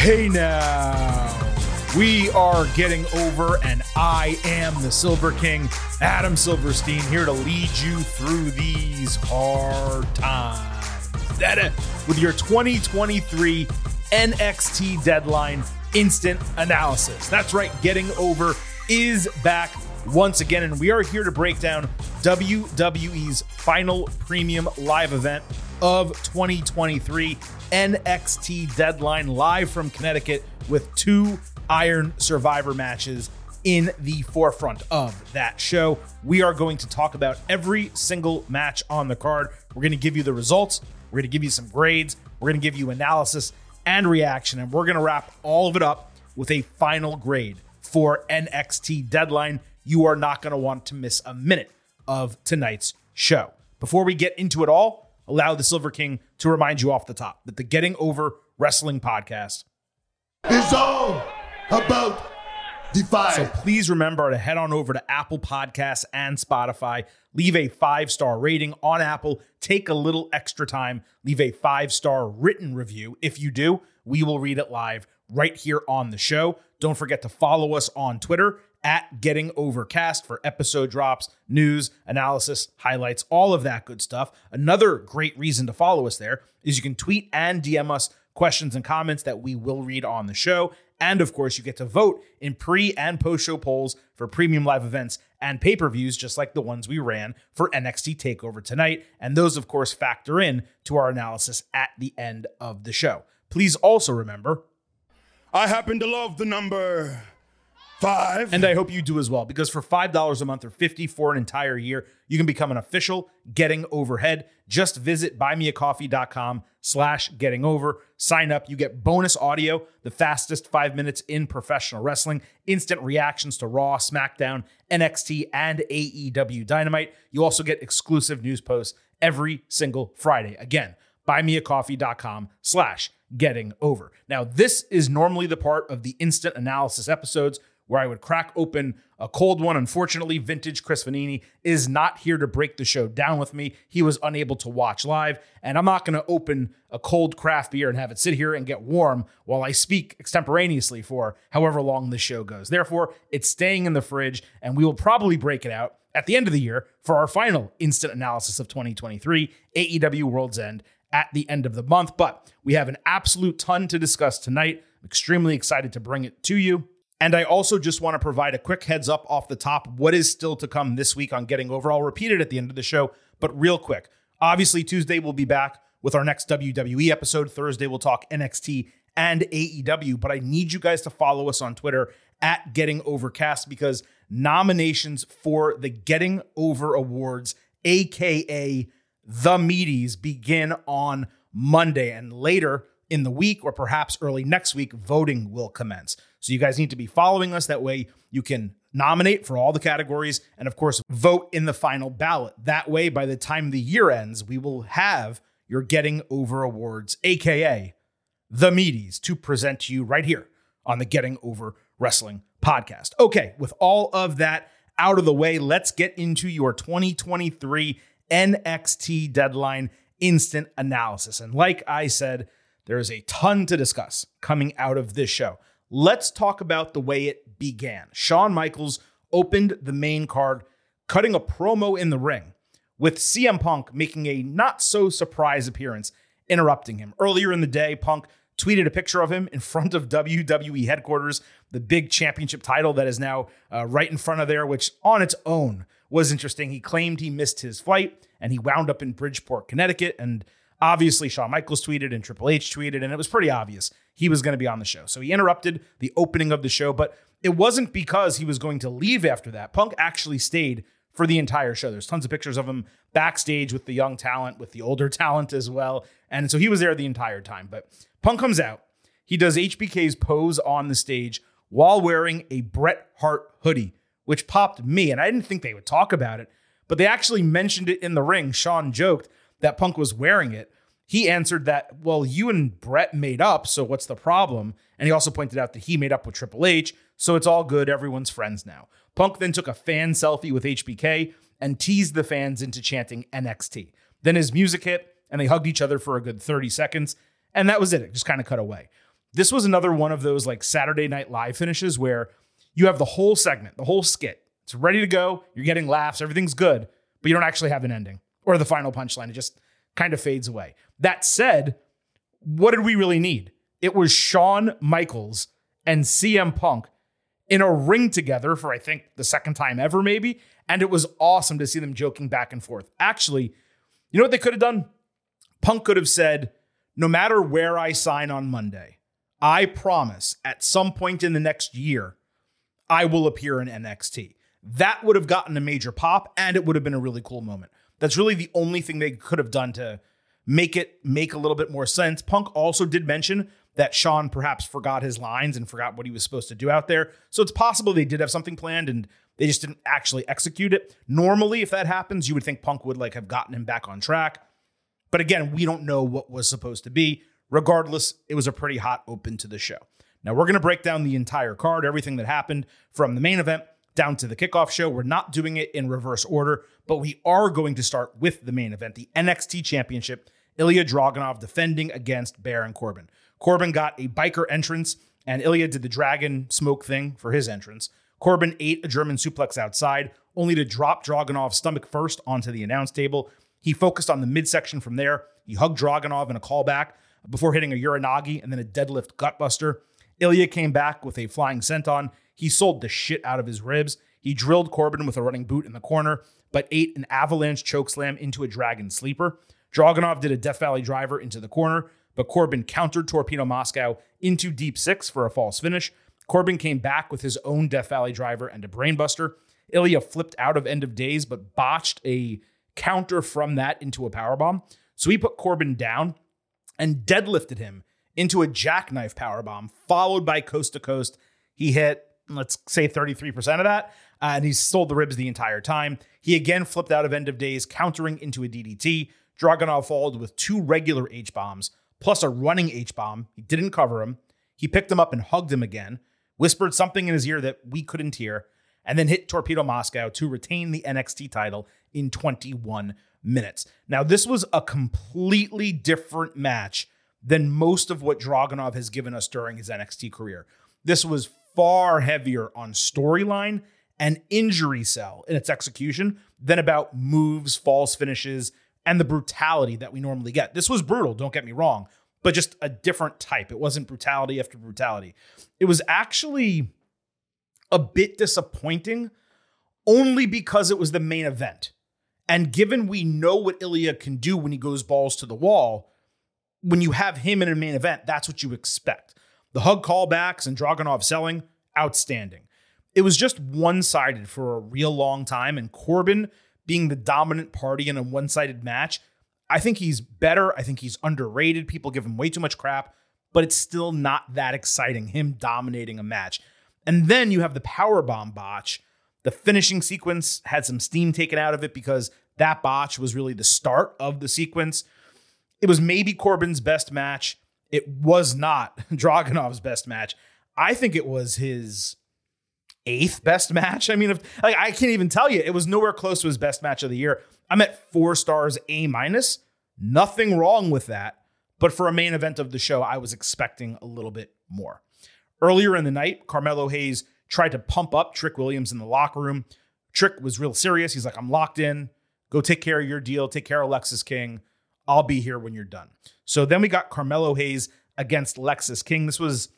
Hey now. We are getting over, and I am the Silver King, Adam Silverstein, here to lead you through these hard times. That it with your 2023 NXT deadline instant analysis. That's right, getting over is back once again, and we are here to break down WWE's final premium live event of 2023 NXT Deadline live from Connecticut with two Iron Survivor matches in the forefront of that show. We are going to talk about every single match on the card. We're going to give you the results, we're going to give you some grades, we're going to give you analysis and reaction, and we're going to wrap all of it up with a final grade for NXT Deadline. You are not going to want to miss a minute of tonight's show. Before we get into it all, allow the Silver King to remind you off the top that the Getting Over Wrestling podcast is all about the five. So please remember to head on over to Apple Podcasts and Spotify. Leave a five star rating on Apple. Take a little extra time. Leave a five star written review. If you do, we will read it live right here on the show. Don't forget to follow us on Twitter at Getting Overcast for episode drops, news, analysis, highlights, all of that good stuff. Another great reason to follow us there is you can tweet and DM us questions and comments that we will read on the show. And of course, you get to vote in pre and post show polls for premium live events and pay per views, just like the ones we ran for NXT TakeOver tonight. And those, of course, factor in to our analysis at the end of the show. Please also remember I happen to love the number five. And I hope you do as well, because for $5 a month or 50 for an entire year, you can become an official Getting Overhead. Just visit buymeacoffee.com slash getting over. Sign up. You get bonus audio, the fastest five minutes in professional wrestling, instant reactions to Raw, SmackDown, NXT, and AEW Dynamite. You also get exclusive news posts every single Friday. Again, buymeacoffee.com slash getting over. Now, this is normally the part of the instant analysis episodes where I would crack open a cold one. Unfortunately, vintage Chris Vannini is not here to break the show down with me. He was unable to watch live, and I'm not going to open a cold craft beer and have it sit here and get warm while I speak extemporaneously for however long the show goes. Therefore, it's staying in the fridge, and we will probably break it out at the end of the year for our final instant analysis of 2023 AEW World's End at the end of the month. But we have an absolute ton to discuss tonight. I'm extremely excited to bring it to you. And I also just want to provide a quick heads up off the top what is still to come this week on Getting Over. I'll repeat it at the end of the show, but real quick. Obviously, Tuesday we'll be back with our next WWE episode. Thursday we'll talk NXT and AEW, but I need you guys to follow us on Twitter at Getting Overcast because nominations for the Getting Over Awards, aka the Meaties, begin on Monday. And later in the week, or perhaps early next week, voting will commence. So you guys need to be following us. That way you can nominate for all the categories and, of course, vote in the final ballot. That way, by the time the year ends, we will have your Getting Over Awards, AKA the Meaties, to present to you right here on the Getting Over Wrestling podcast. Okay, with all of that out of the way, let's get into your 2023 NXT deadline instant analysis. And like I said, there is a ton to discuss coming out of this show. Let's talk about the way it began. Shawn Michaels opened the main card, cutting a promo in the ring, with CM Punk making a not so surprise appearance, interrupting him. Earlier in the day, Punk tweeted a picture of him in front of WWE headquarters, the big championship title that is now uh, right in front of there, which on its own was interesting. He claimed he missed his flight and he wound up in Bridgeport, Connecticut. And obviously, Shawn Michaels tweeted and Triple H tweeted, and it was pretty obvious he was going to be on the show. So he interrupted the opening of the show, but it wasn't because he was going to leave after that. Punk actually stayed for the entire show. There's tons of pictures of him backstage with the young talent, with the older talent as well. And so he was there the entire time. But Punk comes out. He does HBK's pose on the stage while wearing a Bret Hart hoodie, which popped me. And I didn't think they would talk about it, but they actually mentioned it in the ring. Shawn joked that Punk was wearing it. He answered that, well, you and Bret made up, so what's the problem? And he also pointed out that he made up with Triple H, so it's all good. Everyone's friends now. Punk then took a fan selfie with HBK and teased the fans into chanting NXT. Then his music hit, and they hugged each other for a good 30 seconds, and that was it. It just kind of cut away. this was another one of those like Saturday Night Live finishes where you have the whole segment, the whole skit. It's ready to go. You're getting laughs. Everything's good, but you don't actually have an ending or the final punchline. It just kind of fades away. That said, what did we really need? It was Shawn Michaels and CM Punk in a ring together for I think the second time ever, maybe. And it was awesome to see them joking back and forth. Actually, you know what they could have done? Punk could have said, no matter where I sign on Monday, I promise at some point in the next year, I will appear in NXT. That would have gotten a major pop and it would have been a really cool moment. That's really the only thing they could have done to make it make a little bit more sense. Punk also did mention that Shawn perhaps forgot his lines and forgot what he was supposed to do out there. So it's possible they did have something planned and they just didn't actually execute it. Normally, if that happens, you would think Punk would like have gotten him back on track. But again, we don't know what was supposed to be. Regardless, it was a pretty hot open to the show. Now we're going to break down the entire card, everything that happened from the main event down to the kickoff show. We're not doing it in reverse order, but we are going to start with the main event, the NXT Championship. Ilja Dragunov defending against Baron Corbin. Corbin got a biker entrance, and Ilja did the dragon smoke thing for his entrance. Corbin ate a German suplex outside, only to drop Dragunov stomach first onto the announce table. He focused on the midsection from there. He hugged Dragunov in a callback before hitting a Uranage and then a deadlift gutbuster. Ilja came back with a flying senton. He sold the shit out of his ribs. He drilled Corbin with a running boot in the corner, but ate an avalanche chokeslam into a dragon sleeper. Dragunov did a Death Valley driver into the corner, but Corbin countered Torpedo Moscow into deep six for a false finish. Corbin came back with his own Death Valley driver and a brainbuster. Ilja flipped out of End of Days, but botched a counter from that into a powerbomb. So he put Corbin down and deadlifted him into a jackknife powerbomb, followed by coast to coast. He hit, let's say, 33% of that, uh, and he sold the ribs the entire time. He again flipped out of End of Days, countering into a DDT. Dragunov followed with two regular H bombs, plus a running H bomb. He didn't cover him. He picked him up and hugged him again, whispered something in his ear that we couldn't hear, and then hit Torpedo Moscow to retain the NXT title in 21 minutes. Now, this was a completely different match than most of what Dragunov has given us during his NXT career. This was far heavier on storyline and injury sell in its execution than about moves, false finishes, and the brutality that we normally get. This was brutal, don't get me wrong, but just a different type. It wasn't brutality after brutality. It was actually a bit disappointing only because it was the main event. And given we know what Ilja can do when he goes balls to the wall, when you have him in a main event, that's what you expect. The hug callbacks and Dragunov selling, outstanding. It was just one sided for a real long time, and Corbin being the dominant party in a one sided match, I think he's better. I think he's underrated. People give him way too much crap, but it's still not that exciting, him dominating a match. And then you have the power bomb botch. The finishing sequence had some steam taken out of it because that botch was really the start of the sequence. It was maybe Corbin's best match. It was not Dragunov's best match. I think it was his eighth best match. I mean, if, like I can't even tell you, it was nowhere close to his best match of the year. I'm at four stars, A minus. Nothing wrong with that. But for a main event of the show, I was expecting a little bit more. Earlier in the night, Carmelo Hayes tried to pump up Trick Williams in the locker room. Trick was real serious. He's like, I'm locked in. Go take care of your deal. Take care of Lexis King. I'll be here when you're done. So then we got Carmelo Hayes against Lexis King. This was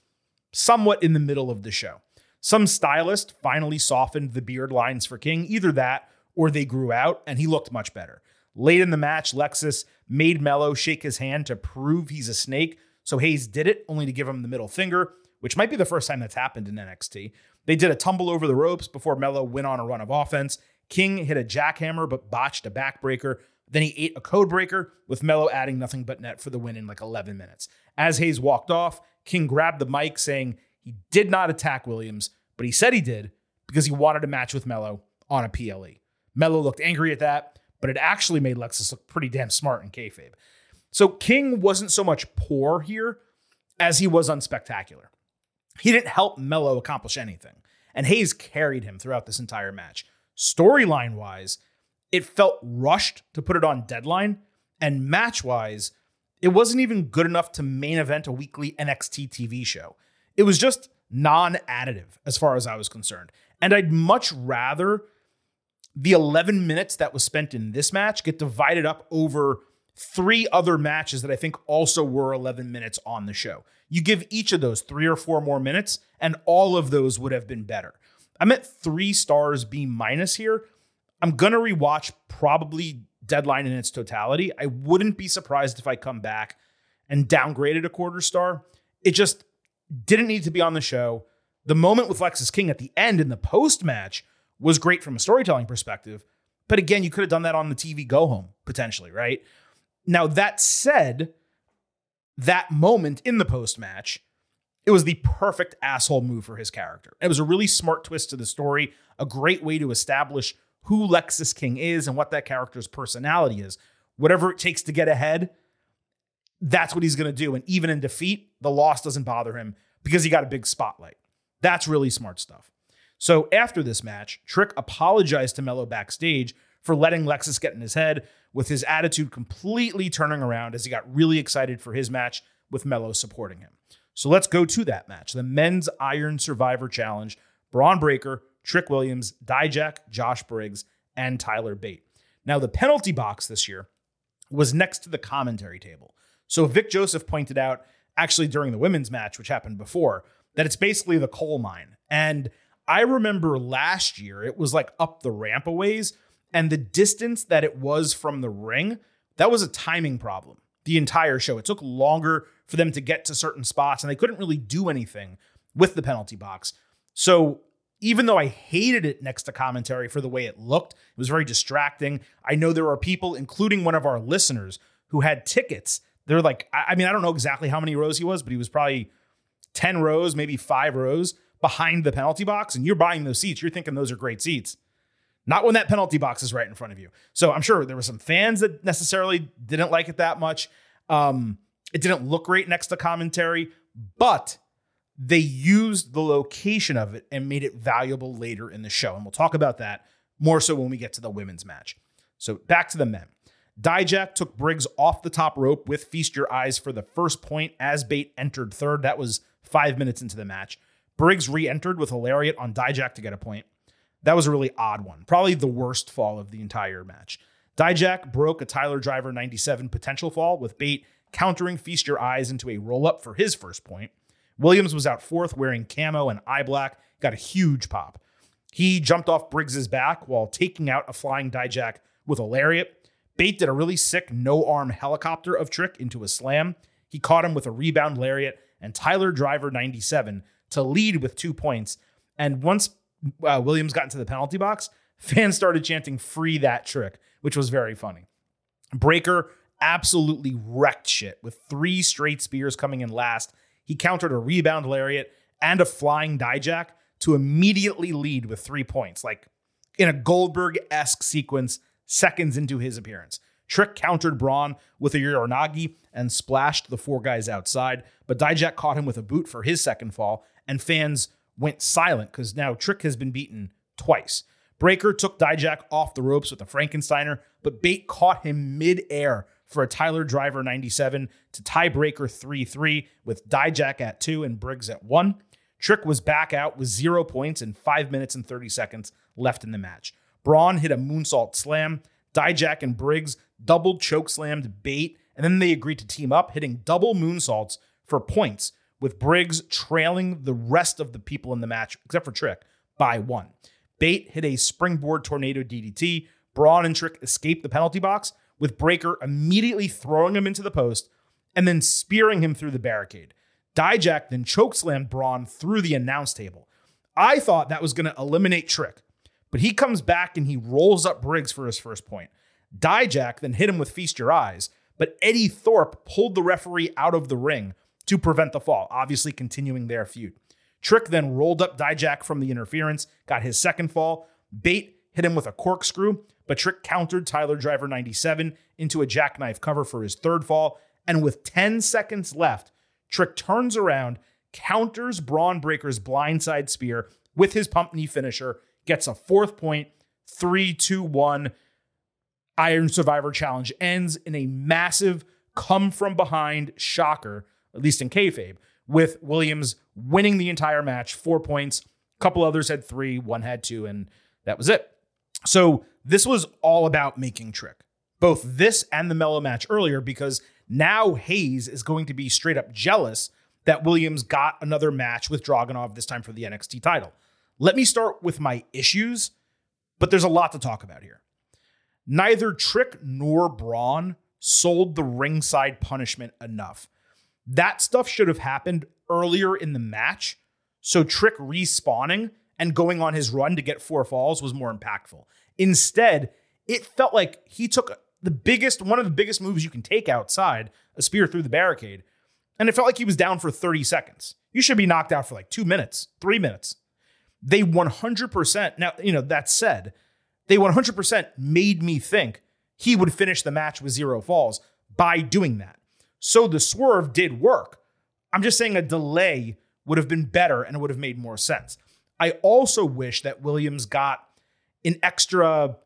somewhat in the middle of the show. Some stylist finally softened the beard lines for King, either that or they grew out, and he looked much better. Late in the match, Lexis made Mello shake his hand to prove he's a snake. So Hayes did it, only to give him the middle finger, which might be the first time that's happened in NXT. They did a tumble over the ropes before Mello went on a run of offense. King hit a jackhammer but botched a backbreaker. Then he ate a code breaker, with Mello adding nothing but net for the win in like 11 minutes. As Hayes walked off, King grabbed the mic saying he did not attack Williams, but he said he did because he wanted a match with Mello on a PLE. Mello looked angry at that, but it actually made Lexis look pretty damn smart in kayfabe. So King wasn't so much poor here as he was unspectacular. He didn't help Mello accomplish anything, and Hayes carried him throughout this entire match. Storyline wise, it felt rushed to put it on deadline, and match wise, it wasn't even good enough to main event a weekly NXT TV show. It was just non additive as far as I was concerned. And I'd much rather the 11 minutes that was spent in this match get divided up over three other matches that I think also were 11 minutes on the show. You give each of those three or four more minutes, and all of those would have been better. I'm at three stars B minus here. I'm gonna rewatch probably Deadline in its totality. I wouldn't be surprised if I come back and downgraded a quarter star. It just didn't need to be on the show. The moment with Lexis King at the end in the post match was great from a storytelling perspective. But again, you could have done that on the TV go home potentially, right? Now, that said, that moment in the post match, it was the perfect asshole move for his character. It was a really smart twist to the story, a great way to establish who Lexis King is and what that character's personality is. Whatever it takes to get ahead, that's what he's going to do. And even in defeat, the loss doesn't bother him because he got a big spotlight. That's really smart stuff. So after this match, Trick apologized to Mello backstage for letting Lexis get in his head, with his attitude completely turning around as he got really excited for his match with Mello supporting him. So let's go to that match the Men's Iron Survivor Challenge. Bron Breakker, Trick Williams, Dijak, Josh Briggs, and Tyler Bate. Now, the penalty box this year was next to the commentary table. So Vic Joseph pointed out, actually during the women's match, which happened before, that it's basically the coal mine. And I remember last year, it was like up the ramp a ways, and the distance that it was from the ring, that was a timing problem the entire show. It took longer for them to get to certain spots, and they couldn't really do anything with the penalty box. So even though I hated it next to commentary for the way it looked, it was very distracting. I know there are people, including one of our listeners, who had tickets. They're like, I mean, I don't know exactly how many rows he was, but he was probably 10 rows, maybe five rows behind the penalty box. And you're buying those seats. You're thinking those are great seats. Not when that penalty box is right in front of you. So I'm sure there were some fans that necessarily didn't like it that much. Um, it didn't look great next to commentary, but they used the location of it and made it valuable later in the show. And we'll talk about that more so when we get to the women's match. So back to the men. Dijak took Briggs off the top rope with Feast Your Eyes for the first point as Bate entered third. That was five minutes into the match. Briggs re entered with a lariat on Dijak to get a point. That was a really odd one, probably the worst fall of the entire match. Dijak broke a Tyler Driver 97 potential fall with Bate countering Feast Your Eyes into a roll up for his first point. Williams was out fourth wearing camo and eye black, got a huge pop. He jumped off Briggs's back while taking out a flying Dijak with a lariat. Bate did a really sick no arm helicopter of Trick into a slam. He caught him with a rebound lariat and Tyler Driver 97 to lead with two points. And once uh, Williams got into the penalty box, fans started chanting free that trick, which was very funny. Breakker absolutely wrecked shit with three straight spears coming in last he countered a rebound lariat and a flying Dijak to immediately lead with three points, like in a Goldberg esque sequence seconds into his appearance. Trick countered Bron with a Uranage and splashed the four guys outside, but Dijak caught him with a boot for his second fall, and fans went silent because now Trick has been beaten twice. Breakker took Dijak off the ropes with a Frankensteiner, but Bate caught him mid-air for a Tyler Driver 97 to tie Breakker 3 3 with Dijak at 2 and Briggs at 1. Trick was back out with zero points and 5 minutes and 30 seconds left in the match. Bron hit a moonsault slam. Dijak and Briggs double choke slammed Bate, and then they agreed to team up, hitting double moonsaults for points, with Briggs trailing the rest of the people in the match, except for Trick, by one. Bate hit a springboard tornado DDT. Bron and Trick escaped the penalty box, with Breakker immediately throwing him into the post and then spearing him through the barricade. Dijak then chokeslammed Bron through the announce table. I thought that was going to eliminate Trick, but he comes back and he rolls up Briggs for his first point. Dijak then hit him with Feast Your Eyes, but Eddy Thorpe pulled the referee out of the ring to prevent the fall, obviously continuing their feud. Trick then rolled up Dijak from the interference, got his second fall. Bate hit him with a corkscrew, but Trick countered Tyler Driver 97 into a jackknife cover for his third fall. And with 10 seconds left, Trick turns around, counters Bron Breakker's blindside spear with his pump knee finisher, gets a fourth point, 3 2 1. Iron Survivor Challenge ends in a massive come from behind shocker, at least in kayfabe, with Williams winning the entire match, four points. A couple others had three, one had two, and that was it. So this was all about making Trick, both this and the Melo match earlier, because now Hayes is going to be straight up jealous that Williams got another match with Dragunov this time for the NXT title. Let me start with my issues, but there's a lot to talk about here. Neither Trick nor Bron sold the ringside punishment enough. That stuff should have happened earlier in the match. So Trick respawning and going on his run to get four falls was more impactful. Instead, it felt like he took the biggest, one of the biggest moves you can take outside, a spear through the barricade, and it felt like he was down for 30 seconds. You should be knocked out for like two minutes, three minutes. They 100%, now, you know, that said, they 100% made me think he would finish the match with zero falls by doing that. So the swerve did work. I'm just saying a delay would have been better and it would have made more sense. I also wish that Williams got an extra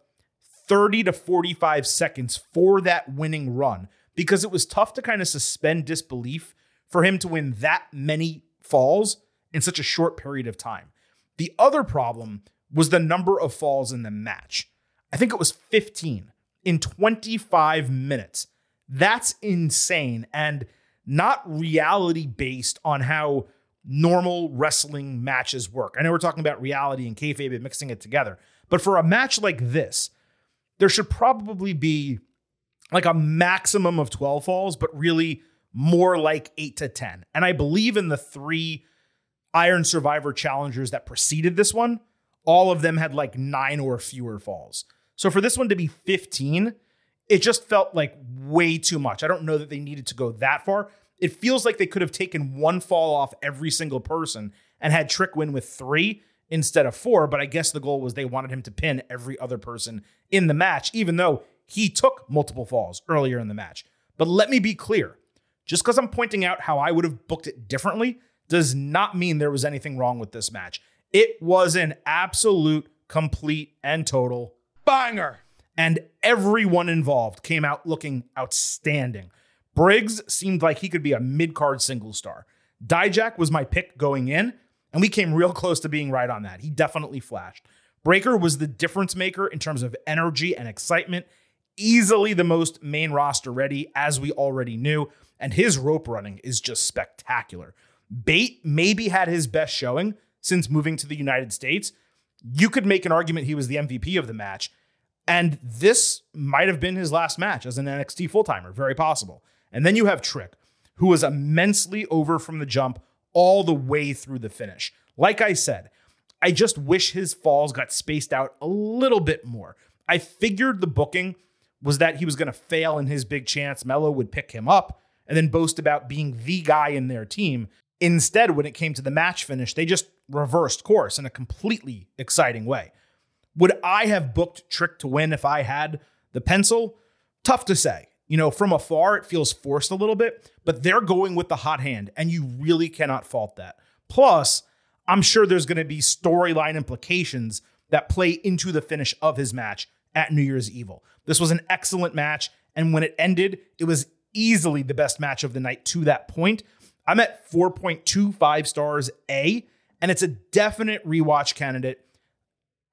30 to 45 seconds for that winning run because it was tough to kind of suspend disbelief for him to win that many falls in such a short period of time. The other problem was the number of falls in the match. I think it was 15 in 25 minutes. That's insane and not reality based on how normal wrestling matches work. I know we're talking about reality and kayfabe and mixing it together, but for a match like this, there should probably be like a maximum of 12 falls, but really more like eight to 10. And I believe in the three Iron Survivor challengers that preceded this one, all of them had like nine or fewer falls. So for this one to be 15, it just felt like way too much. I don't know that they needed to go that far. It feels like they could have taken one fall off every single person and had Trick win with three instead of four. But I guess the goal was they wanted him to pin every other person in the match, even though he took multiple falls earlier in the match. But let me be clear just because I'm pointing out how I would have booked it differently does not mean there was anything wrong with this match. It was an absolute, complete, and total Banger. and everyone involved came out looking outstanding. Briggs seemed like he could be a mid card single star. Dijak was my pick going in, and we came real close to being right on that. He definitely flashed. Breakker was the difference maker in terms of energy and excitement, easily the most main roster ready, as we already knew, and his rope running is just spectacular. Bate maybe had his best showing since moving to the United States. You could make an argument he was the MVP of the match. And this might have been his last match as an NXT full timer, very possible. And then you have Trick, who was immensely over from the jump all the way through the finish. Like I said, I just wish his falls got spaced out a little bit more. I figured the booking was that he was going to fail in his big chance. Mello would pick him up and then boast about being the guy in their team. Instead, when it came to the match finish, they just reversed course in a completely exciting way. Would I have booked Trick to win if I had the pencil? Tough to say. You know, from afar, it feels forced a little bit, but they're going with the hot hand, and you really cannot fault that. Plus, I'm sure there's going to be storyline implications that play into the finish of his match at New Year's Evil. This was an excellent match, and when it ended, it was easily the best match of the night to that point. I'm at 4.25 stars A, and it's a definite rewatch candidate.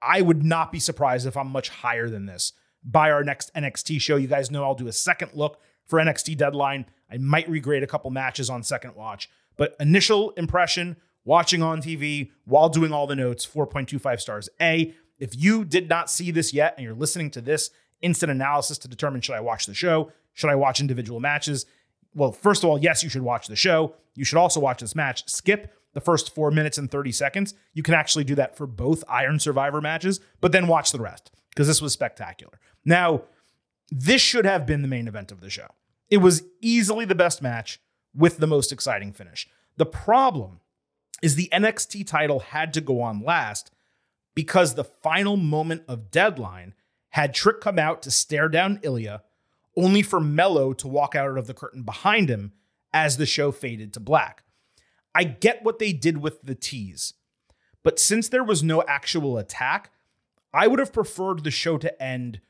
I would not be surprised if I'm much higher than this by our next NXT show. You guys know I'll do a second look for NXT Deadline. I might regrade a couple matches on second watch, but initial impression watching on TV while doing all the notes 4.25 stars A. If you did not see this yet and you're listening to this instant analysis to determine should I watch the show, should I watch individual matches? Well, first of all, yes, you should watch the show. You should also watch this match. Skip the first four minutes and 30 seconds. You can actually do that for both Iron Survivor matches, but then watch the rest because this was spectacular. Now, this should have been the main event of the show. It was easily the best match with the most exciting finish. The problem is the NXT title had to go on last because the final moment of deadline had Trick come out to stare down Ilja, only for Mello to walk out of the curtain behind him as the show faded to black. I get what they did with the tease, but since there was no actual attack, I would have preferred the show to end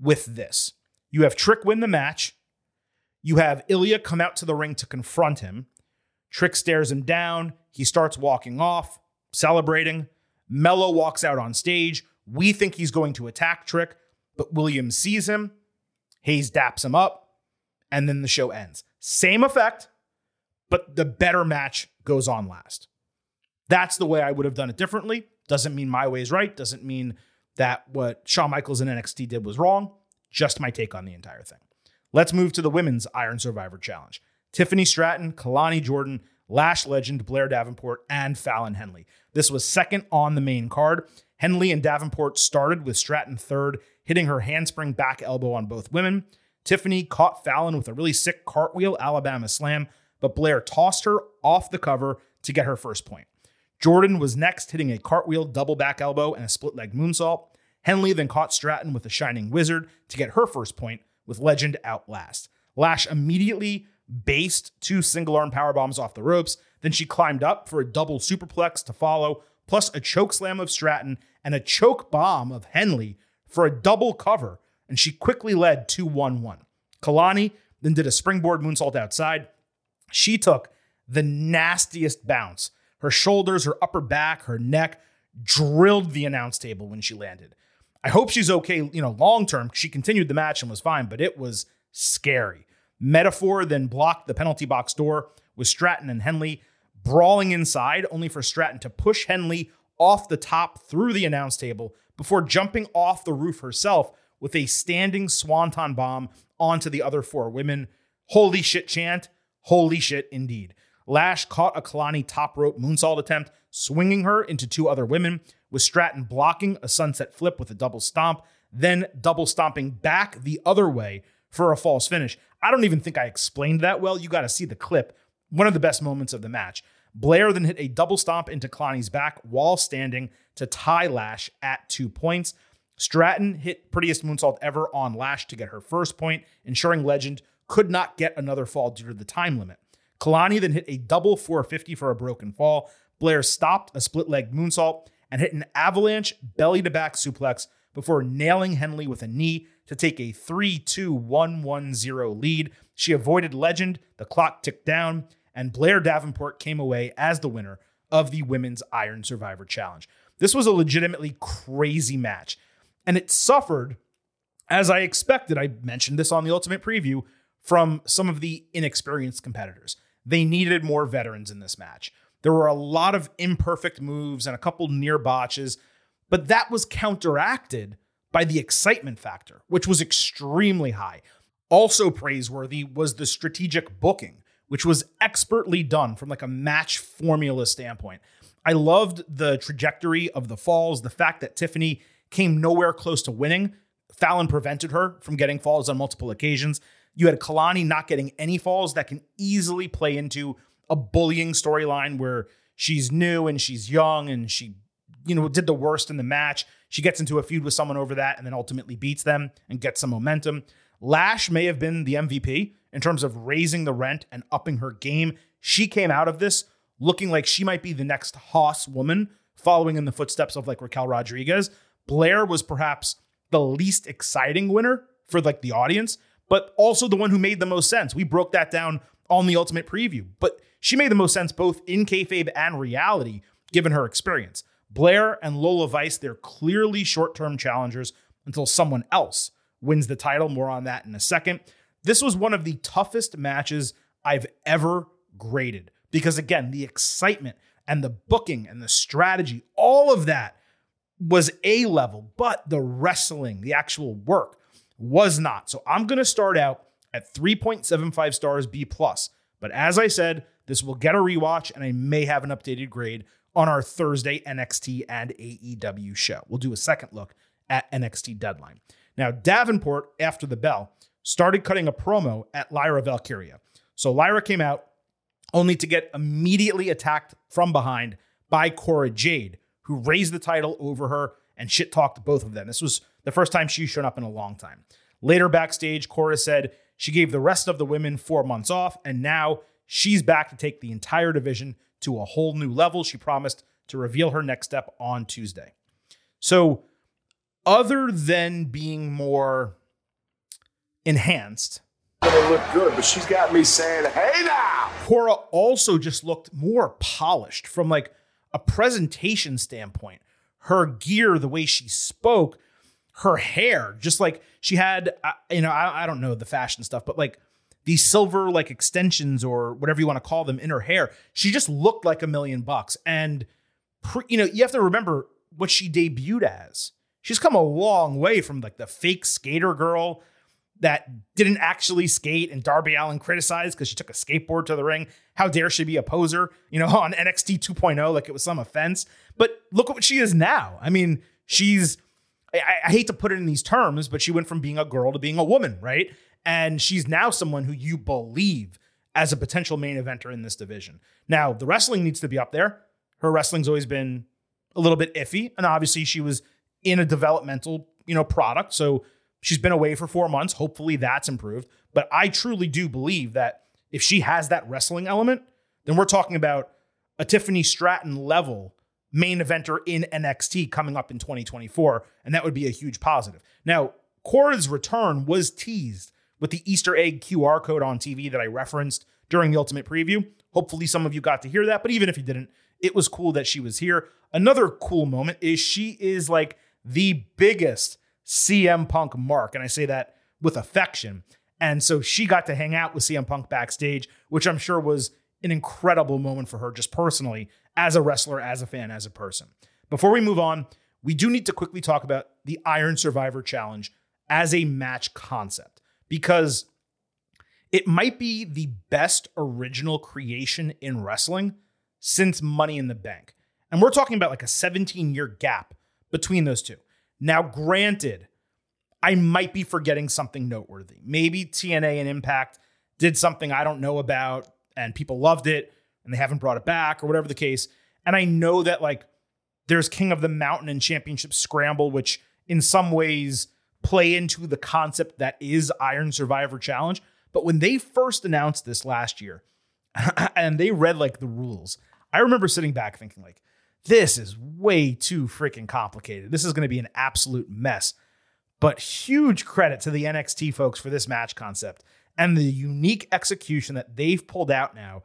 with this. You have Trick win the match. You have Ilja come out to the ring to confront him. Trick stares him down. He starts walking off, celebrating. Mello walks out on stage. We think he's going to attack Trick, but Williams sees him. Hayes daps him up, and then the show ends. Same effect, but the better match goes on last. That's the way I would have done it differently. Doesn't mean my way is right. Doesn't mean that what Shawn Michaels and NXT did was wrong. Just my take on the entire thing. Let's move to the women's Iron Survivor Challenge. Tiffany Stratton, Kelani Jordan, Lash legend Blair Davenport, and Fallon Henley. This was second on the main card. Henley and Davenport started with Stratton third, hitting her handspring back elbow on both women. Tiffany caught Fallon with a really sick cartwheel Alabama slam, but Blair tossed her off the cover to get her first point. Jordan was next, hitting a cartwheel double back elbow and a split leg moonsault. Henley then caught Stratton with a shining wizard to get her first point, with Legend out last. Lash immediately based two single arm power bombs off the ropes. Then she climbed up for a double superplex to follow, plus a choke slam of Stratton and a choke bomb of Henley for a double cover. And she quickly led 2 1 1. Kelani then did a springboard moonsault outside. She took the nastiest bounce. Her shoulders, her upper back, her neck drilled the announce table when she landed. I hope she's okay, you know, long term. She continued the match and was fine, but it was scary. Meta-Four then blocked the penalty box door with Stratton and Henley brawling inside, only for Stratton to push Henley off the top through the announce table before jumping off the roof herself with a standing swanton bomb onto the other four women. Holy shit chant. Holy shit indeed. Lash caught a Kelani top rope moonsault attempt, swinging her into two other women, with Stratton blocking a sunset flip with a double stomp, then double stomping back the other way for a false finish. I don't even think I explained that well. You got to see the clip. One of the best moments of the match. Blair then hit a double stomp into Kelani's back while standing to tie Lash at two points. Stratton hit prettiest moonsault ever on Lash to get her first point, ensuring Legend could not get another fall due to the time limit. Kelani then hit a double 450 for a broken fall. Blair stopped a split leg moonsault and hit an avalanche belly to back suplex before nailing Henley with a knee to take a 3 2 1 1 0 lead. She avoided Legend, the clock ticked down, and Blair Davenport came away as the winner of the Women's Iron Survivor Challenge. This was a legitimately crazy match, and it suffered, as I expected. I mentioned this on the Ultimate Preview from some of the inexperienced competitors. They needed more veterans in this match. There were a lot of imperfect moves and a couple near botches, but that was counteracted by the excitement factor, which was extremely high. Also praiseworthy was the strategic booking, which was expertly done from like a match formula standpoint. I loved the trajectory of the falls, the fact that Tiffany came nowhere close to winning. Fallon prevented her from getting falls on multiple occasions. You had Kelani not getting any falls that can easily play into a bullying storyline where she's new and she's young and she, you know, did the worst in the match. She gets into a feud with someone over that and then ultimately beats them and gets some momentum. Lash may have been the MVP in terms of raising the rent and upping her game. She came out of this looking like she might be the next Hoss woman, following in the footsteps of like Raquel Rodriguez. Blair was perhaps the least exciting winner for like the audience, but also the one who made the most sense. We broke that down on the ultimate preview, but she made the most sense both in kayfabe and reality, given her experience. Blair and Lola Vice, they're clearly short term challengers until someone else wins the title. More on that in a second. This was one of the toughest matches I've ever graded because, again, the excitement and the booking and the strategy, all of that was A level, but the wrestling, the actual work was not. So I'm going to start out at 3.75 stars B plus. But as I said, this will get a rewatch and I may have an updated grade on our Thursday NXT and AEW show. We'll do a second look at NXT Deadline. Now, Davenport, after the bell, started cutting a promo at Lyra Valkyria. So Lyra came out only to get immediately attacked from behind by Cora Jade, who raised the title over her and shit talked both of them. This was the first time she's shown up in a long time. Later backstage, Cora said she gave the rest of the women four months off, and now she's back to take the entire division to a whole new level. She promised to reveal her next step on Tuesday. So, other than being more enhanced gonna look good, but she's got me saying, hey now! Cora also just looked more polished from like a presentation standpoint. Her gear, the way she spoke, her hair, just like she had, uh, you know, I, I don't know the fashion stuff, but like these silver like extensions or whatever you want to call them in her hair, she just looked like a million bucks. And, pre, you know, you have to remember what she debuted as. She's come a long way from like the fake skater girl that didn't actually skate and Darby Allin criticized because she took a skateboard to the ring. How dare she be a poser, you know, on NXT 2.0 like it was some offense. But look at what she is now. I mean, she's I, I, hate to put it in these terms, but she went from being a girl to being a woman, right? And she's now someone who you believe as a potential main eventer in this division. Now, the wrestling needs to be up there. Her wrestling's always been a little bit iffy, and obviously she was in a developmental, you know, product. So She's been away for four months. Hopefully that's improved. But I truly do believe that if she has that wrestling element, then we're talking about a Tiffany Stratton level main eventer in NXT coming up in 2024. And that would be a huge positive. Now, Cora's return was teased with the Easter egg QR code on TV that I referenced during the Ultimate Preview. Hopefully, some of you got to hear that. But even if you didn't, it was cool that she was here. Another cool moment is she is like the biggest CM Punk mark. And I say that with affection. And so she got to hang out with CM Punk backstage, which I'm sure was an incredible moment for her, just personally, as a wrestler, as a fan, as a person. Before we move on, we do need to quickly talk about the Iron Survivor Challenge as a match concept because it might be the best original creation in wrestling since Money in the Bank. And we're talking about like a 17 year gap between those two. Now, granted, I might be forgetting something noteworthy. Maybe TNA and Impact did something I don't know about and people loved it and they haven't brought it back or whatever the case. And I know that like there's King of the Mountain and Championship Scramble, which in some ways play into the concept that is Iron Survivor Challenge. But when they first announced this last year and they read like the rules, I remember sitting back thinking like, this is way too freaking complicated. This is going to be an absolute mess. But huge credit to the NXT folks for this match concept and the unique execution that they've pulled out now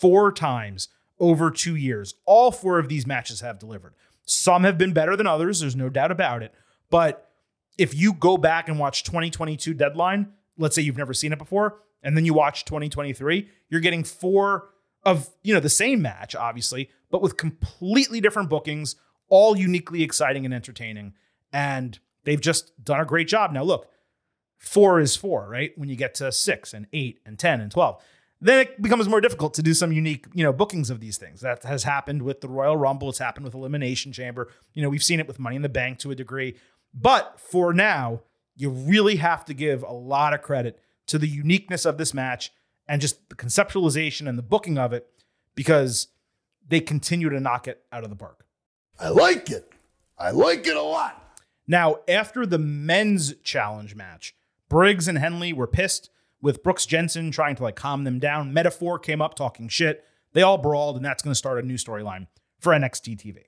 four times over two years. All four of these matches have delivered. Some have been better than others, there's no doubt about it. But if you go back and watch 2022 deadline, let's say you've never seen it before, and then you watch 2023, you're getting four of, you know, the same match, obviously, but with completely different bookings, all uniquely exciting and entertaining. And they've just done a great job. Now, look, four is four, right? When you get to six and eight and 10 and 12, then it becomes more difficult to do some unique, you know, bookings of these things. That has happened with the Royal Rumble. It's happened with Elimination Chamber. You know, we've seen it with Money in the Bank to a degree. But for now, you really have to give a lot of credit to the uniqueness of this match and just the conceptualization and the booking of it because they continue to knock it out of the park. I like it. I like it a lot. Now, after the men's challenge match, Briggs and Henley were pissed with Brooks Jensen trying to like calm them down. Meta-Four came up talking shit. They all brawled, and that's going to start a new storyline for NXT TV.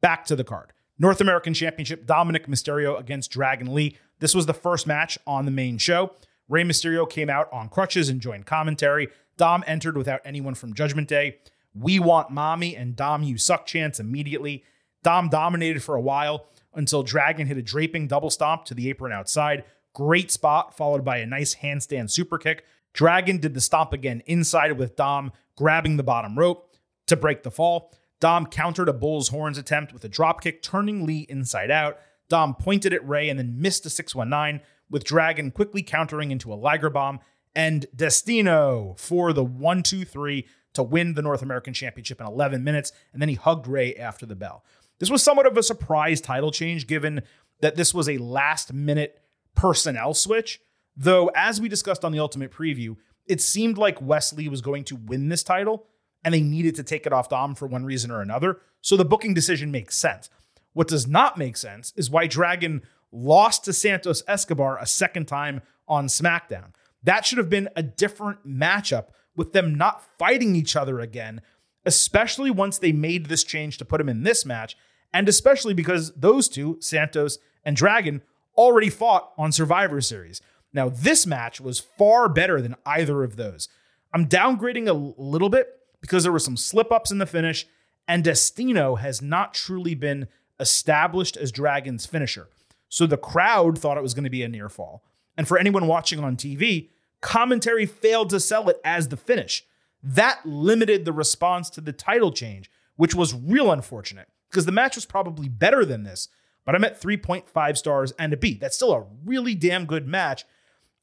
Back to the card. North American Championship, Dominik Mysterio against Dragon Lee. This was the first match on the main show. Rey Mysterio came out on crutches and joined commentary. Dom entered without anyone from Judgment Day. We Want Mommy and Dom You Suck chance immediately. Dom dominated for a while until Dragon hit a draping double stomp to the apron outside. Great spot, followed by a nice handstand super kick. Dragon did the stomp again inside with Dom grabbing the bottom rope to break the fall. Dom countered a bull's horns attempt with a dropkick, turning Lee inside out. Dom pointed at Rey and then missed a 619, with Dragon quickly countering into a Liger bomb. And Destino for the 1 2 3 to win the North American Championship in 11 minutes, and then he hugged Rey after the bell. This was somewhat of a surprise title change given that this was a last minute personnel switch, though, as we discussed on the Ultimate Preview, it seemed like Wes Lee was going to win this title and they needed to take it off Dom for one reason or another. So the booking decision makes sense. What does not make sense is why Dragon lost to Santos Escobar a second time on SmackDown. That should have been a different matchup with them not fighting each other again, especially once they made this change to put him in this match, and especially because those two, Santos and Dragon, already fought on Survivor Series. Now, this match was far better than either of those. I'm downgrading a little bit because there were some slip ups in the finish, and Destino has not truly been established as Dragon's finisher. So the crowd thought it was going to be a near fall. And for anyone watching on TV, commentary failed to sell it as the finish. That limited the response to the title change, which was real unfortunate because the match was probably better than this, but I'm at 3.5 stars and a B. That's still a really damn good match.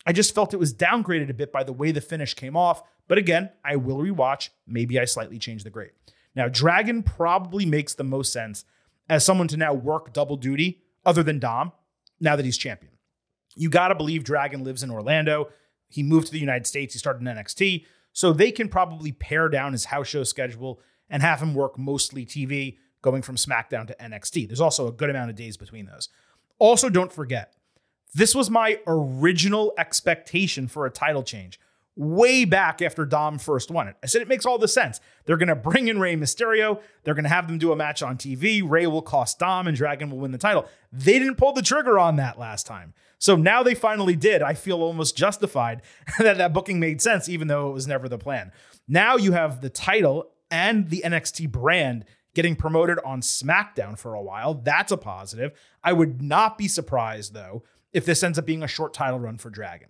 I just felt it was downgraded a bit by the way the finish came off. But again, I will rewatch. Maybe I slightly change the grade. Now, Dragon probably makes the most sense as someone to now work double duty other than Dom now that he's champion. You got to believe Dragon lives in Orlando. He moved to the United States. He started in NXT. So they can probably pare down his house show schedule and have him work mostly TV, going from SmackDown to NXT. There's also a good amount of days between those. Also, don't forget, this was my original expectation for a title change way back after Dom first won it. I said it makes all the sense. They're going to bring in Rey Mysterio. They're going to have them do a match on TV. Rey will cost Dom and Dragon will win the title. They didn't pull the trigger on that last time. So now they finally did. I feel almost justified that that booking made sense, even though it was never the plan. Now you have the title and the NXT brand getting promoted on SmackDown for a while. That's a positive. I would not be surprised, though, if this ends up being a short title run for Dragon.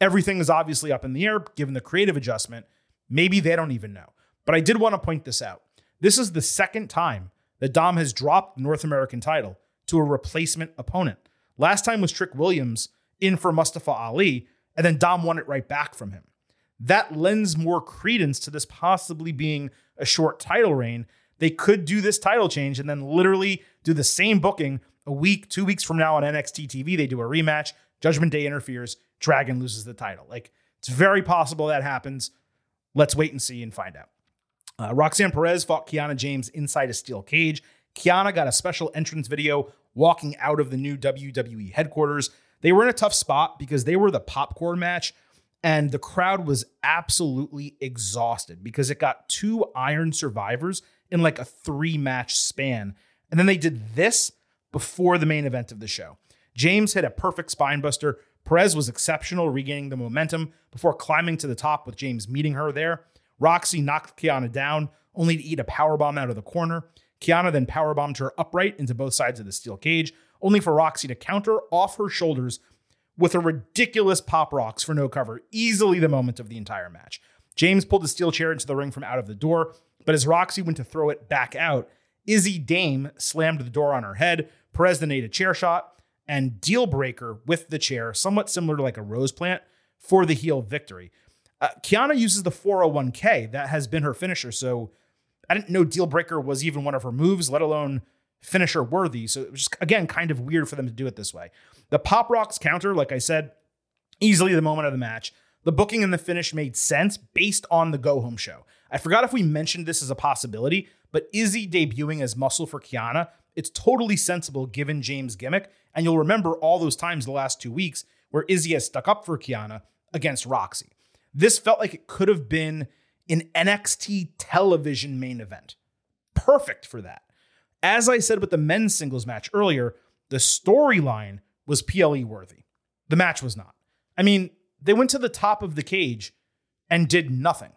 Everything is obviously up in the air given the creative adjustment. Maybe they don't even know. But I did want to point this out. This is the second time that Dom has dropped the North American title to a replacement opponent. Last time was Trick Williams in for Mustafa Ali, and then Dom won it right back from him. That lends more credence to this possibly being a short title reign. They could do this title change and then literally do the same booking a week, two weeks from now on NXT TV. They do a rematch. Judgment Day interferes. Dragon loses the title. Like it's very possible that happens. Let's wait and see and find out. Uh, Roxanne Perez fought Kiana James inside a steel cage. Kiana got a special entrance video walking out of the new WWE headquarters. They were in a tough spot because they were the popcorn match, and the crowd was absolutely exhausted because it got two Iron Survivors in like a three match span. And then they did this before the main event of the show. James hit a perfect spinebuster Perez was exceptional, regaining the momentum before climbing to the top with James meeting her there. Roxy knocked Kiana down, only to eat a powerbomb out of the corner. Kiana then powerbombed her upright into both sides of the steel cage, only for Roxy to counter off her shoulders with a ridiculous pop rocks for no cover, easily the moment of the entire match. James pulled the steel chair into the ring from out of the door, but as Roxy went to throw it back out, Izzy Dame slammed the door on her head. Perez ate a chair shot and deal breaker with the chair, somewhat similar to like a rose plant for the heel victory. Uh, Kiana uses the 401k. That has been her finisher. So I didn't know deal breaker was even one of her moves, let alone finisher worthy. So it was just, again, kind of weird for them to do it this way. The Pop Rocks counter, like I said, easily the moment of the match. The booking and the finish made sense based on the go home show. I forgot if we mentioned this as a possibility, but Izzy debuting as muscle for Kiana it's totally sensible given James' gimmick. And you'll remember all those times the last two weeks where Izzy has stuck up for Kiana against Roxy. This felt like it could have been an NXT television main event. Perfect for that. As I said with the men's singles match earlier, the storyline was PLE worthy. The match was not. I mean, they went to the top of the cage and did nothing.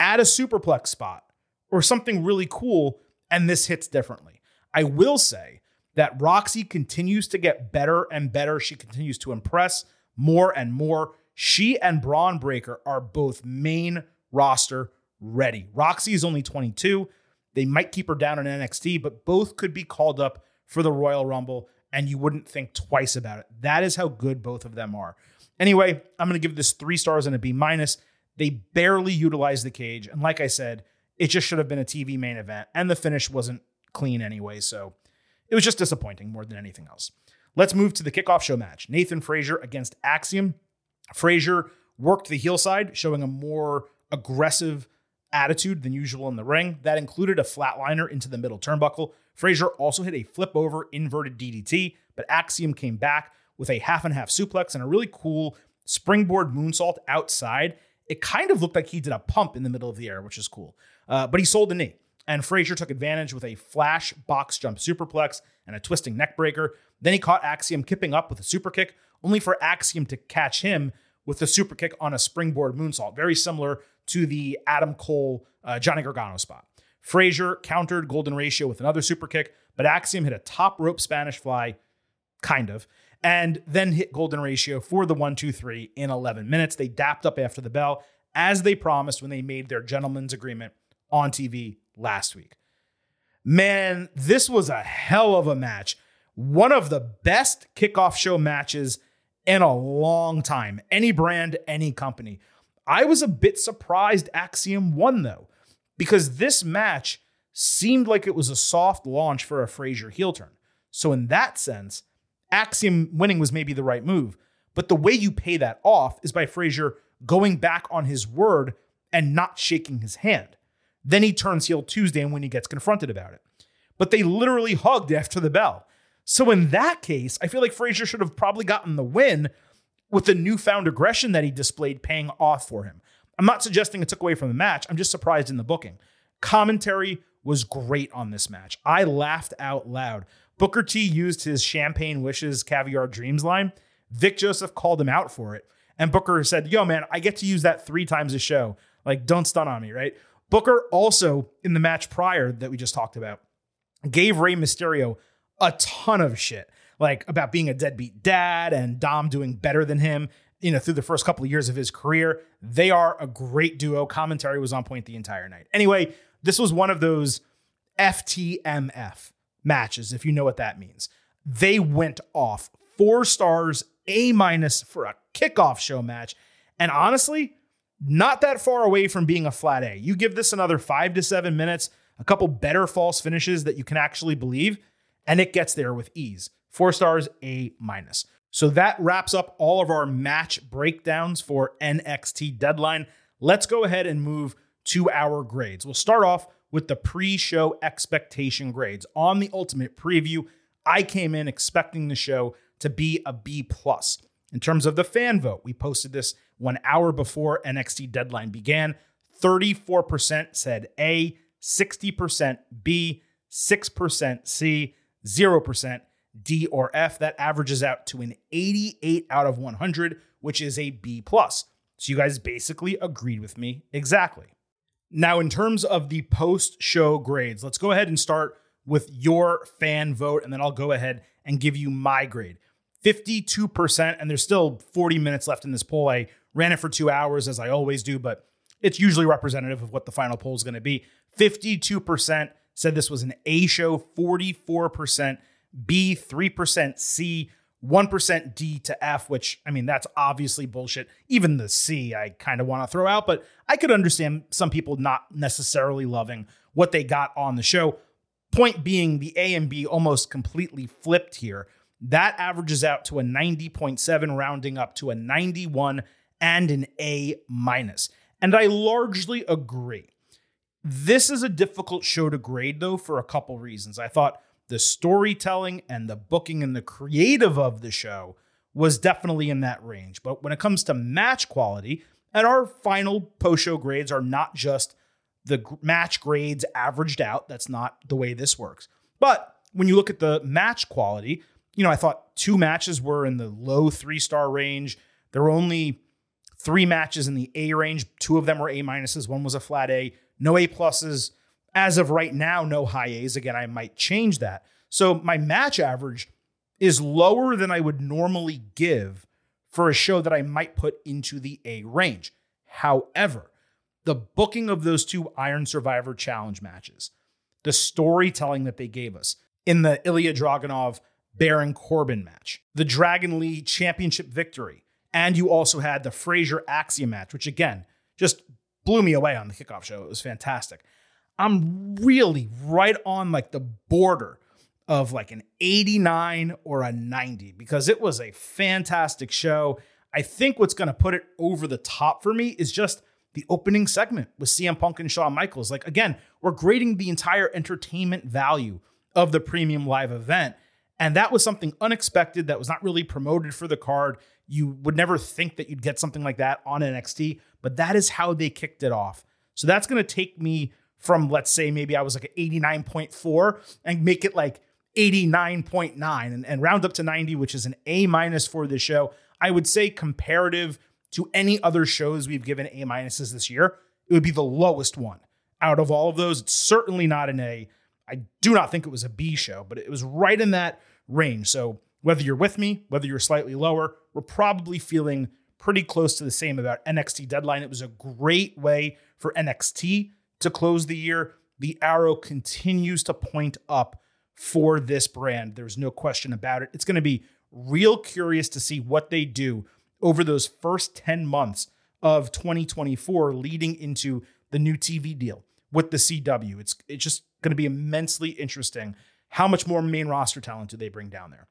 Add a superplex spot or something really cool, and this hits differently. I will say that Roxy continues to get better and better. She continues to impress more and more. She and Bron Breakker are both main roster ready. Roxy is only 22. They might keep her down in NXT, but both could be called up for the Royal Rumble, and you wouldn't think twice about it. That is how good both of them are. Anyway, I'm going to give this three stars and a B minus. They barely utilized the cage, and like I said, it just should have been a TV main event, and the finish wasn't clean anyway. So it was just disappointing more than anything else. Let's move to the kickoff show match Nathan Frazer against Axiom. Frazer worked the heel side, showing a more aggressive attitude than usual in the ring. That included a flatliner into the middle turnbuckle. Frazer also hit a flip over inverted DDT, but Axiom came back with a half and half suplex and a really cool springboard moonsault outside. It kind of looked like he did a pump in the middle of the air, which is cool. Uh, but he sold the knee. and Frazer took advantage with a flash box jump superplex and a twisting neckbreaker. Then he caught Axiom kipping up with a super kick, only for Axiom to catch him with a super kick on a springboard moonsault, very similar to the Adam Cole uh, Johnny Gargano spot. Frazer countered Golden Ratio with another super kick, but Axiom hit a top rope Spanish fly, kind of, and then hit Golden Ratio for the one, two, three in 11 minutes. They dapped up after the bell, as they promised when they made their gentleman's agreement on TV last week. Man, this was a hell of a match. One of the best kickoff show matches in a long time. Any brand, any company. I was a bit surprised Axiom won, though, because this match seemed like it was a soft launch for a Frazer heel turn. So, in that sense, Axiom winning was maybe the right move. But the way you pay that off is by Frazer going back on his word and not shaking his hand. Then he turns heel Tuesday and when he gets confronted about it. But they literally hugged after the bell. So in that case, I feel like Frazer should have probably gotten the win with the newfound aggression that he displayed paying off for him. I'm not suggesting it took away from the match. I'm just surprised in the booking. Commentary was great on this match. I laughed out loud. Booker T used his champagne wishes, caviar dreams line. Vic Joseph called him out for it. And Booker said, Yo, man, I get to use that three times a show. Like, don't stun on me, right? Booker also, in the match prior that we just talked about, gave Rey Mysterio a ton of shit, like about being a deadbeat dad and Dom doing better than him, you know, through the first couple of years of his career. They are a great duo. Commentary was on point the entire night. Anyway, this was one of those FTMF matches, if you know what that means. They went off four stars, A minus for a kickoff show match. And honestly, not that far away from being a flat A. You give this another five to seven minutes, a couple better false finishes that you can actually believe, and it gets there with ease. Four stars, A minus. So that wraps up all of our match breakdowns for NXT Deadline. Let's go ahead and move to our grades. We'll start off with the pre-show expectation grades. On the ultimate preview, I came in expecting the show to be a B plus. In terms of the fan vote, we posted this one hour before NXT deadline began. 34% said A, 60% B, 6% C, 0% D or F. That averages out to an 88 out of 100, which is a B plus. So you guys basically agreed with me exactly. Now, in terms of the post show grades, let's go ahead and start with your fan vote, and then I'll go ahead and give you my grade. 52%, and there's still 40 minutes left in this poll. I ran it for two hours, as I always do, but it's usually representative of what the final poll is going to be. 52% said this was an A show, 44% B, 3% C, 1% D to F, which, I mean, that's obviously bullshit. Even the C, I kind of want to throw out, but I could understand some people not necessarily loving what they got on the show. Point being, the A and B almost completely flipped here. That averages out to a 90.7, rounding up to a 91 and an A minus. And I largely agree. This is a difficult show to grade, though, for a couple reasons. I thought the storytelling and the booking and the creative of the show was definitely in that range. But when it comes to match quality, and our final post show grades are not just the match grades averaged out, that's not the way this works. But when you look at the match quality, you know, I thought two matches were in the low three star range. There were only three matches in the A range. Two of them were A minuses. One was a flat A. No A pluses. As of right now, no high A's. Again, I might change that. So my match average is lower than I would normally give for a show that I might put into the A range. However, the booking of those two Iron Survivor Challenge matches, the storytelling that they gave us in the Ilja Dragunov Baron Corbin match, the Dragon Lee Championship victory, and you also had the Frazer Axiom match, which again just blew me away on the kickoff show. It was fantastic. I'm really right on like the border of like an 89 or a 90 because it was a fantastic show. I think what's going to put it over the top for me is just the opening segment with CM Punk and Shawn Michaels. Like, again, we're grading the entire entertainment value of the premium live event. And that was something unexpected that was not really promoted for the card. You would never think that you'd get something like that on NXT, but that is how they kicked it off. So that's going to take me from, let's say, maybe I was like an 89.4 and make it like 89.9 and, and round up to 90, which is an A minus for this show. I would say comparative to any other shows we've given A minuses this year, it would be the lowest one out of all of those. It's certainly not an A. I do not think it was a B show, but it was right in that range. So whether you're with me, whether you're slightly lower, we're probably feeling pretty close to the same about NXT deadline. It was a great way for NXT to close the year. The arrow continues to point up for this brand. There's no question about it. It's going to be real curious to see what they do over those first 10 months of 2024 leading into the new TV deal with the CW. It's it's just going to be immensely interesting how much more main roster talent do they bring down there?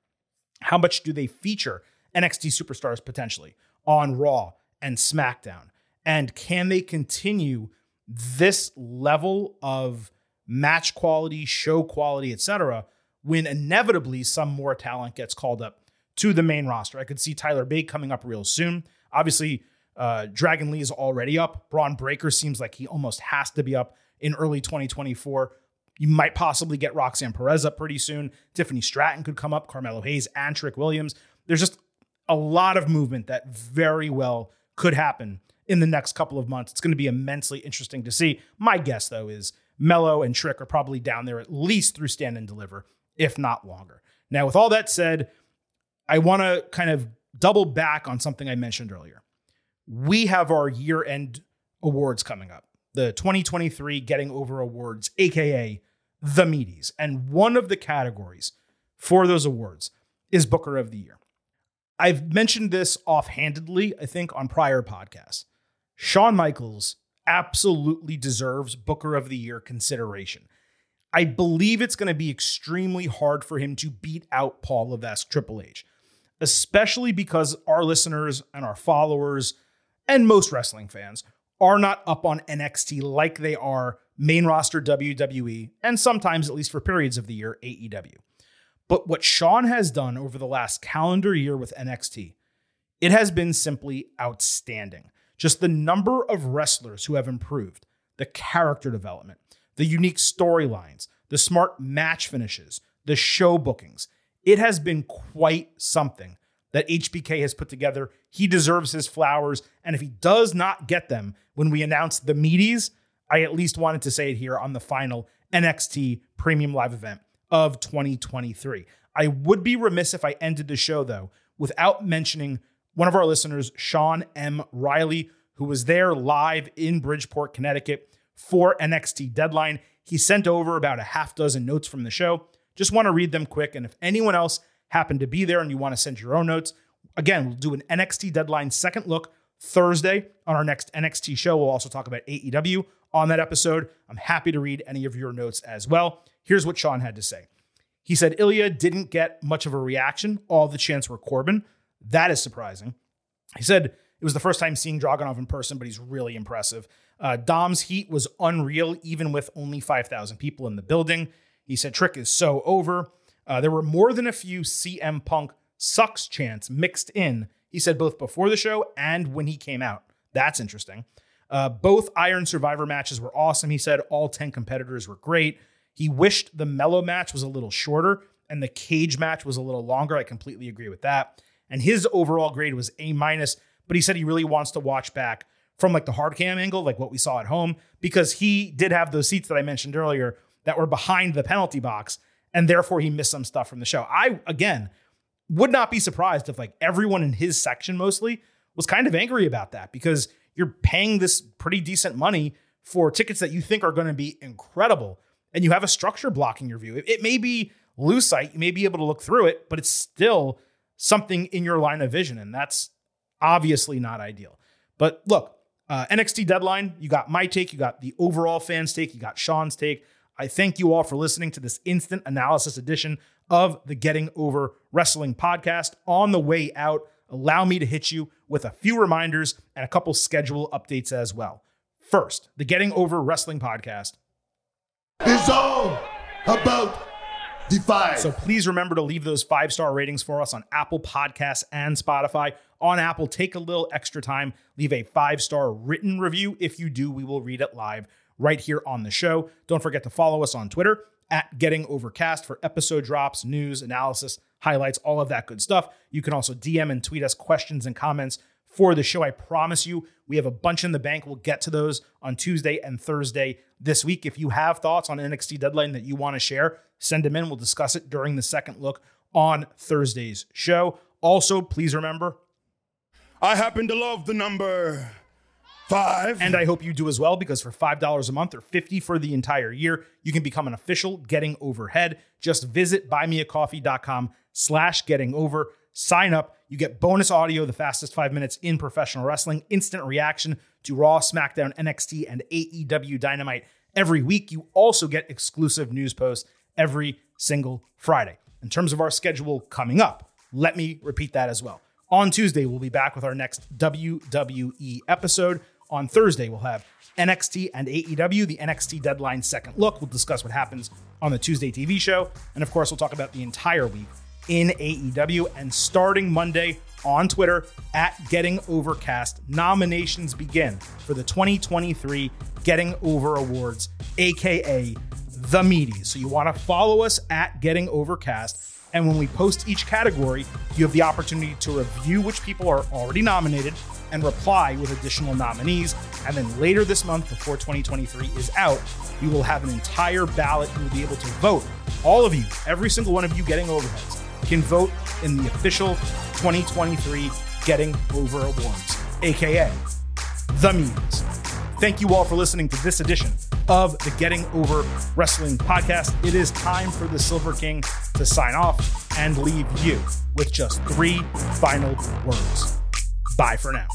How much do they feature NXT superstars potentially on Raw and SmackDown? And can they continue this level of match quality, show quality, etc., when inevitably some more talent gets called up to the main roster. I could see Tyler Bate coming up real soon. Obviously, uh, Dragon Lee is already up. Bron Breakker seems like he almost has to be up in early 2024. You might possibly get Roxanne Perez up pretty soon. Tiffany Stratton could come up, Carmelo Hayes, and Trick Williams. There's just a lot of movement that very well could happen in the next couple of months. It's going to be immensely interesting to see. My guess, though, is Mello and Trick are probably down there at least through stand and deliver, if not longer. Now, with all that said, I want to kind of double back on something I mentioned earlier. We have our year end awards coming up, the 2023 Getting Over Awards, AKA the Meaties. And one of the categories for those awards is Booker of the Year. I've mentioned this offhandedly, I think, on prior podcasts. Shawn Michaels absolutely deserves Booker of the Year consideration. I believe it's going to be extremely hard for him to beat out Paul Levesque Triple H, especially because our listeners and our followers and most wrestling fans are not up on NXT like they are main roster WWE and sometimes, at least for periods of the year, AEW. But what Shawn has done over the last calendar year with NXT, it has been simply outstanding. Just the number of wrestlers who have improved, the character development, the unique storylines, the smart match finishes, the show bookings. It has been quite something that HBK has put together. He deserves his flowers. And if he does not get them when we announce the meaties, I at least wanted to say it here on the final NXT Premium Live event of 2023. I would be remiss if I ended the show, though, without mentioning one of our listeners, Sean M. Riley, who was there live in Bridgeport, Connecticut for NXT Deadline. He sent over about a half dozen notes from the show. Just want to read them quick. And if anyone else happened to be there and you want to send your own notes, again, we'll do an NXT Deadline second look Thursday on our next NXT show. We'll also talk about AEW on that episode. I'm happy to read any of your notes as well. Here's what Sean had to say. He said Ilja didn't get much of a reaction. All the chants were Corbin. That is surprising. He said it was the first time seeing Dragunov in person, but he's really impressive. Uh, Dom's heat was unreal, even with only 5,000 people in the building. He said Trick is so over. Uh, there were more than a few CM Punk sucks chants mixed in. He said both before the show and when he came out. That's interesting. Uh, both Iron Survivor matches were awesome. He said all 10 competitors were great. He wished the Mello match was a little shorter and the cage match was a little longer. I completely agree with that. And his overall grade was A minus, but he said he really wants to watch back from like the hard cam angle, like what we saw at home, because he did have those seats that I mentioned earlier that were behind the penalty box, and therefore he missed some stuff from the show. I again would not be surprised if like everyone in his section mostly was kind of angry about that because you're paying this pretty decent money for tickets that you think are going to be incredible and you have a structure blocking your view. It, it may be loose sight, you may be able to look through it, but it's still something in your line of vision. And that's obviously not ideal. But look, uh, NXT deadline, you got my take, you got the overall fans' take, you got Sean's take. I thank you all for listening to this instant analysis edition of the Getting Over Wrestling podcast. On the way out, allow me to hit you with a few reminders and a couple schedule updates as well. First, the Getting Over Wrestling podcast is all about Defy. So please remember to leave those five star ratings for us on Apple Podcasts and Spotify. On Apple, take a little extra time, leave a five star written review. If you do, we will read it live right here on the show. Don't forget to follow us on Twitter at Getting Overcast for episode drops, news, analysis, highlights, all of that good stuff. You can also DM and tweet us questions and comments for the show. I promise you, we have a bunch in the bank. We'll get to those on Tuesday and Thursday this week. If you have thoughts on NXT deadline that you want to share, send them in. We'll discuss it during the second look on Thursday's show. Also, please remember I happen to love the number five. And I hope you do as well because for $5 a month or 50 for the entire year, you can become an official Getting Overhead. Just visit buymeacoffee.com slash getting over. Sign up. You get bonus audio, the fastest five minutes in professional wrestling, instant reaction to Raw, SmackDown, NXT, and AEW Dynamite every week. You also get exclusive news posts every single Friday. In terms of our schedule coming up, let me repeat that as well. On Tuesday, we'll be back with our next WWE episode. On Thursday, we'll have NXT and AEW, the NXT Deadline second look. We'll discuss what happens on the Tuesday TV show. And of course, we'll talk about the entire week in AEW. And starting Monday on Twitter at Getting Overcast, nominations begin for the 2023 Getting Over Awards, aka the Meaties. So you want to follow us at Getting Overcast. And when we post each category, you have the opportunity to review which people are already nominated and reply with additional nominees. And then later this month, before 2023 is out, we will have an entire ballot. And You will be able to vote. All of you, every single one of you getting overheads, can vote in the official 2023 Getting Over Awards, aka the Memes. Thank you all for listening to this edition of the Getting Over Wrestling podcast. It is time for the Silver King to sign off and leave you with just three final words. Bye for now.